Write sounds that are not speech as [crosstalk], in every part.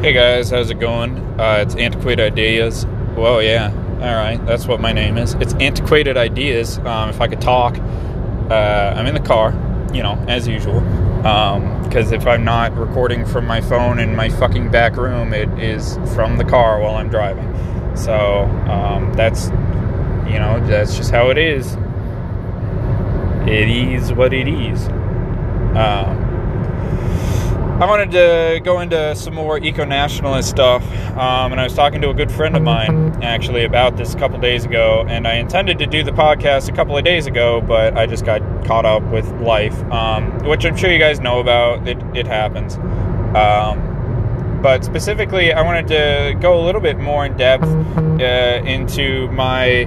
Hey guys, how's it going? Uh, it's Antiquated Ideas. Well, yeah, all right, that's what my name is. It's Antiquated Ideas. Um, if I could talk, uh, I'm in the car, you know, as usual. Because um, if I'm not recording from my phone in my fucking back room, it is from the car while I'm driving. So um, that's, you know, that's just how it is. It is what it is. Um, I wanted to go into some more eco nationalist stuff, um, and I was talking to a good friend of mine actually about this a couple days ago. And I intended to do the podcast a couple of days ago, but I just got caught up with life, um, which I'm sure you guys know about. It, it happens. Um, but specifically, I wanted to go a little bit more in depth uh, into my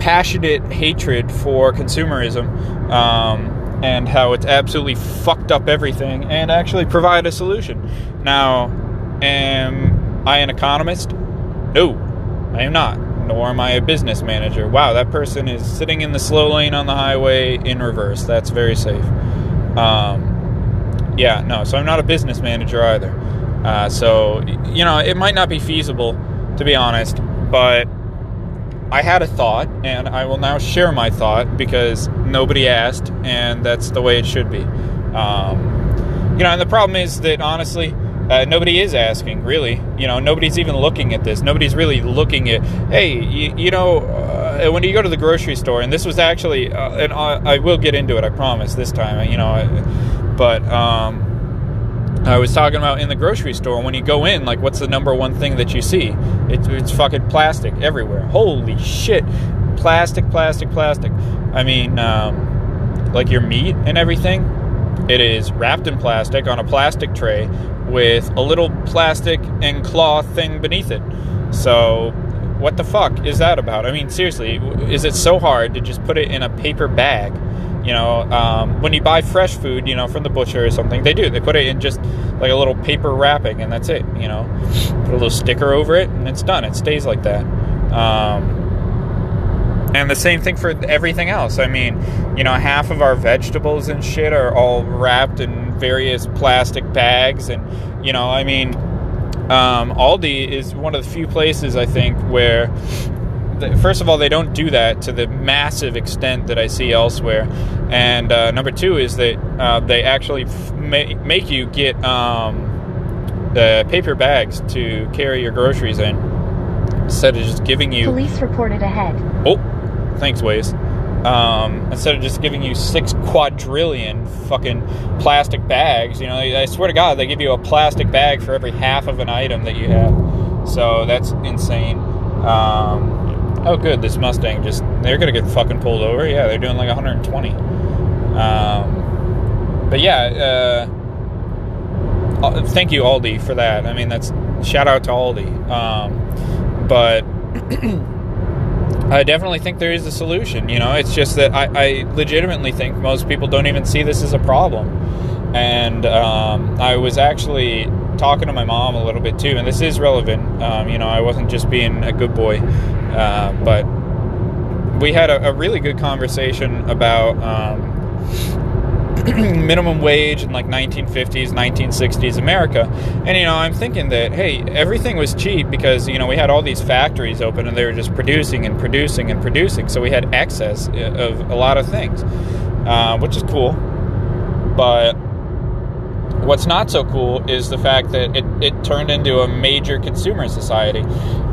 passionate hatred for consumerism um, and how it's absolutely fucked up everything and actually provide a solution. Now, am I an economist? No, I am not. Nor am I a business manager. Wow, that person is sitting in the slow lane on the highway in reverse. That's very safe. Um, yeah, no, so I'm not a business manager either. Uh, so, you know, it might not be feasible, to be honest, but I had a thought, and I will now share my thought because nobody asked, and that's the way it should be. Um, you know, and the problem is that honestly, uh, nobody is asking, really. You know, nobody's even looking at this. Nobody's really looking at, hey, you, you know, uh, when you go to the grocery store, and this was actually, uh, and I, I, will get into it, I promise, this time, you know, but, um, I was talking about in the grocery store when you go in, like, what's the number one thing that you see? It's, it's fucking plastic everywhere. Holy shit. Plastic, plastic, plastic. I mean, um, like your meat and everything, it is wrapped in plastic on a plastic tray with a little plastic and cloth thing beneath it. So, what the fuck is that about? I mean, seriously, is it so hard to just put it in a paper bag? You know, um, when you buy fresh food, you know, from the butcher or something, they do. They put it in just like a little paper wrapping, and that's it. You know, put a little sticker over it, and it's done. It stays like that. Um, and the same thing for everything else. I mean, you know, half of our vegetables and shit are all wrapped in various plastic bags, and you know, I mean, um, Aldi is one of the few places I think where first of all, they don't do that to the massive extent that I see elsewhere. And uh, number two is that uh, they actually f- ma- make you get um, the paper bags to carry your groceries in instead of just giving you. Police reported ahead. Oh, thanks, Waze. Um, instead of just giving you six quadrillion fucking plastic bags, you know, I swear to God, they give you a plastic bag for every half of an item that you have. So that's insane. Um, oh, good, this Mustang just, they're going to get fucking pulled over. Yeah, they're doing like 120. Um, but yeah, uh, uh, thank you, Aldi, for that. I mean, that's shout out to Aldi. Um, but [clears throat] I definitely think there is a solution. You know, it's just that I, I legitimately think most people don't even see this as a problem. And um, I was actually talking to my mom a little bit too, and this is relevant. Um, you know, I wasn't just being a good boy. Uh, but we had a, a, really good conversation about um, [clears throat] minimum wage in like 1950s, 1960s America. And, you know, I'm thinking that, hey, everything was cheap because, you know, we had all these factories open and they were just producing and producing and producing. So we had excess uh, of a lot of things, uh, which is cool. But What's not so cool is the fact that it, it turned into a major consumer society.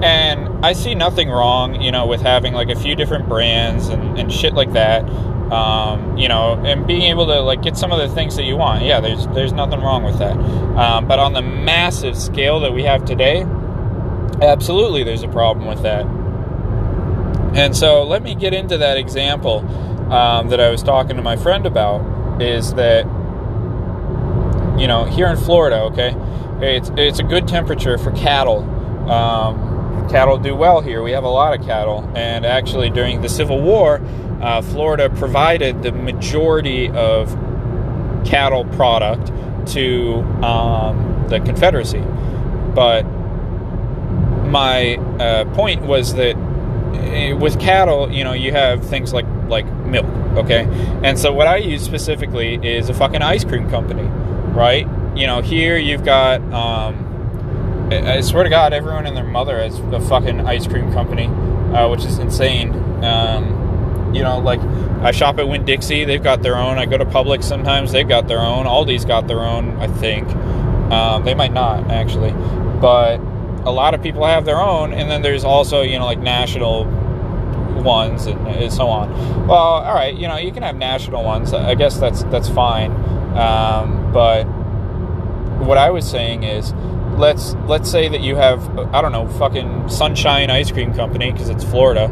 And I see nothing wrong, you know, with having like a few different brands and, and shit like that. Um, you know, and being able to like get some of the things that you want. Yeah, there's there's nothing wrong with that. Um, but on the massive scale that we have today, absolutely there's a problem with that. And so let me get into that example um, that I was talking to my friend about. Is that you know, here in Florida, okay, it's it's a good temperature for cattle. Um, cattle do well here. We have a lot of cattle, and actually during the Civil War, uh, Florida provided the majority of cattle product to um, the Confederacy. But my uh, point was that eh, with cattle, you know, you have things like like milk, okay, and so what I use specifically is a fucking ice cream company right? You know, here you've got um, I swear to God, everyone and their mother has a fucking ice cream company, uh, which is insane. Um, you know, like I shop at Winn Dixie, they've got their own. I go to Publix sometimes, they've got their own. Aldi's got their own, I think. Um, they might not actually, but a lot of people have their own. And then there's also you know like national ones and so on. Well, all right, you know you can have national ones. I guess that's that's fine. Um, but what I was saying is let's let's say that you have I don't know fucking Sunshine Ice Cream Company because it's Florida,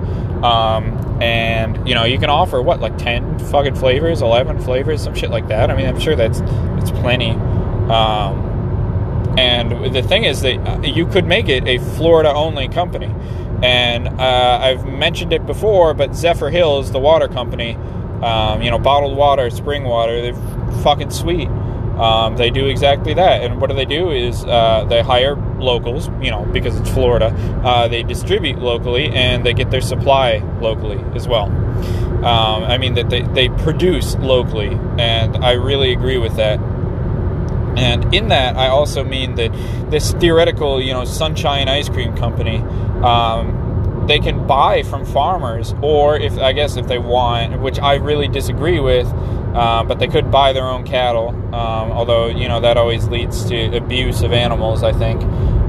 um, and you know you can offer what like ten fucking flavors, eleven flavors, some shit like that. I mean I'm sure that's that's plenty. Um, and the thing is that uh, you could make it a Florida only company. And uh, I've mentioned it before, but Zephyrhills, the water company, um, you know, bottled water, spring water, they're fucking sweet. Um, they do exactly that. And what do they do is uh, they hire locals, you know, because it's Florida. Uh, they distribute locally and they get their supply locally as well. Um, I mean, that they, they produce locally. And I really agree with that. And in that, I also mean that this theoretical, you know, Sunshine Ice Cream Company, um, they can buy from farmers, or if I guess if they want, which I really disagree with, uh, but they could buy their own cattle. Um, although you know that always leads to abuse of animals, I think.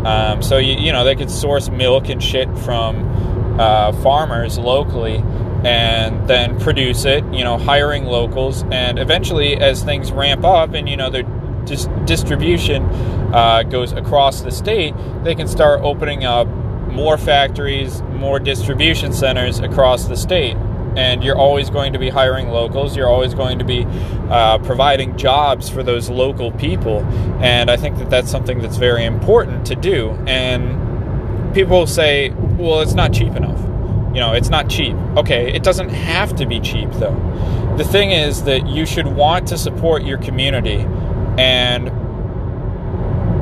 Um, so you, you know they could source milk and shit from uh, farmers locally and then produce it, you know, hiring locals, and eventually, as things ramp up, and you know, they're dis- distribution uh, goes across the state, they can start opening up more factories, more distribution centers across the state. And you're always going to be hiring locals. You're always going to be uh, providing jobs for those local people. And I think that that's something that's very important to do. And people say, well, it's not cheap enough. You know, it's not cheap. Okay, it doesn't have to be cheap, though. The thing is that you should want to support your community and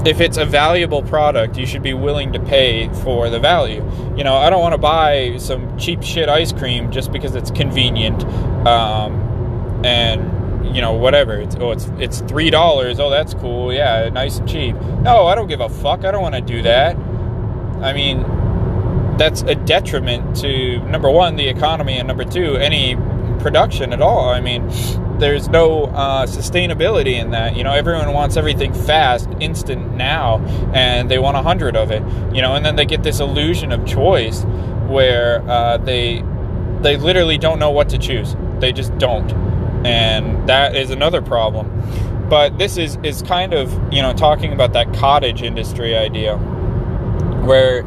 if it's a valuable product, you should be willing to pay for the value. You know, I don't want to buy some cheap shit ice cream just because it's convenient, um, and you know whatever. It's oh, it's it's three dollars. Oh, that's cool. Yeah, nice and cheap. No, I don't give a fuck. I don't want to do that. I mean, that's a detriment to number one the economy and number two any production at all. I mean there's no uh, sustainability in that. You know, everyone wants everything fast, instant now, and they want a hundred of it. You know, and then they get this illusion of choice where uh, they they literally don't know what to choose. They just don't, and that is another problem. But this is is kind of you know talking about that cottage industry idea, where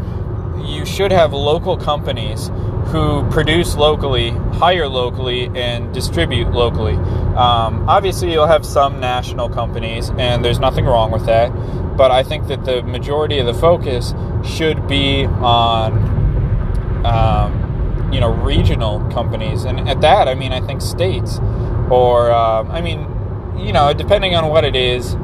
you should have local companies who produce locally, hire locally, and distribute locally. Um, obviously, you'll have some national companies, and there's nothing wrong with that. But I think that the majority of the focus should be on, um, you know, regional companies, and at that, I mean, I think states, or um, I mean, you know, depending on what it is,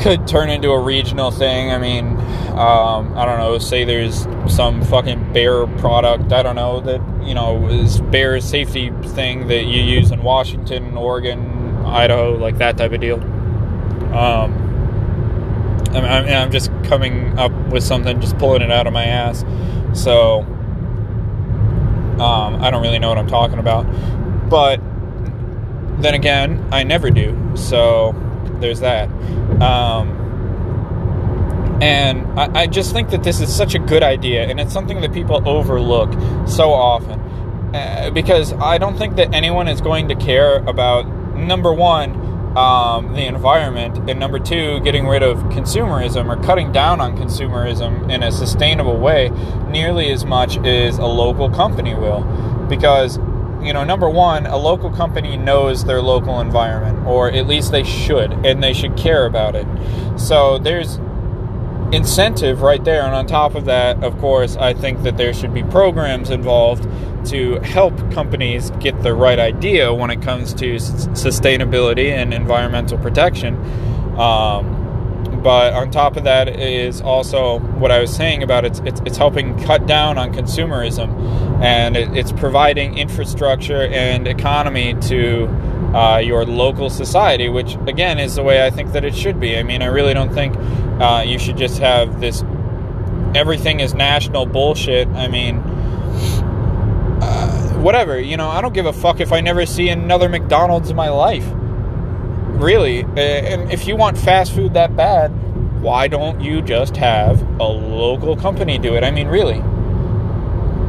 could turn into a regional thing. I mean, um, I don't know. Say there's some fucking bear product. I don't know that you know is bear safety thing that you use in Washington, Oregon, Idaho, like that type of deal. Um, I'm, I'm, I'm just coming up with something, just pulling it out of my ass. So um, I don't really know what I'm talking about, but then again, I never do. So there's that. Um, and I, I, just think that this is such a good idea, and it's something that people overlook so often. Uh, because I don't think that anyone is going to care about, number one, um, the environment, and number two, getting rid of consumerism or cutting down on consumerism in a sustainable way nearly as much as a local company will. Because you know, number one, a local company knows their local environment, or at least they should, and they should care about it. So there's incentive right there. And on top of that, of course, I think that there should be programs involved to help companies get the right idea when it comes to sustainability and environmental protection. Um, but on top of that is also what I was saying about it's it's, it's helping cut down on consumerism, and it, it's providing infrastructure and economy to uh, your local society, which again is the way I think that it should be. I mean, I really don't think uh, you should just have this everything is national bullshit. I mean, whatever. You know, I don't give a fuck if I never see another McDonald's in my life. Really. And if you want fast food that bad, why don't you just have a local company do it? I mean, really.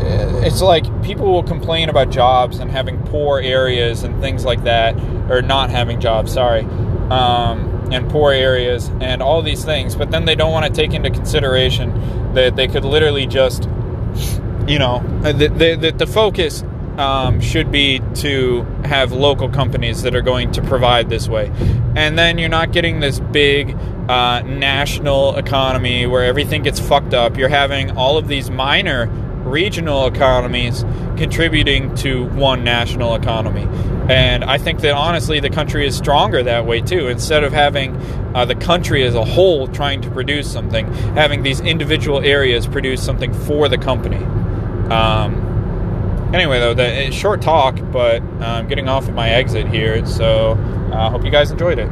Uh, it's like people will complain about jobs and having poor areas and things like that, or not having jobs, sorry. Um, and poor areas and all these things, but then they don't want to take into consideration that they could literally just, you know, the, the, the focus um, should be to have local companies that are going to provide this way. And then you're not getting this big uh, national economy where everything gets fucked up. You're having all of these minor regional economies contributing to one national economy. And I think that honestly, the country is stronger that way too. Instead of having uh, the country as a whole trying to produce something, having these individual areas produce something for the company. Um, anyway, though, the short talk, but I'm getting off at my exit here, so I uh, hope you guys enjoyed it.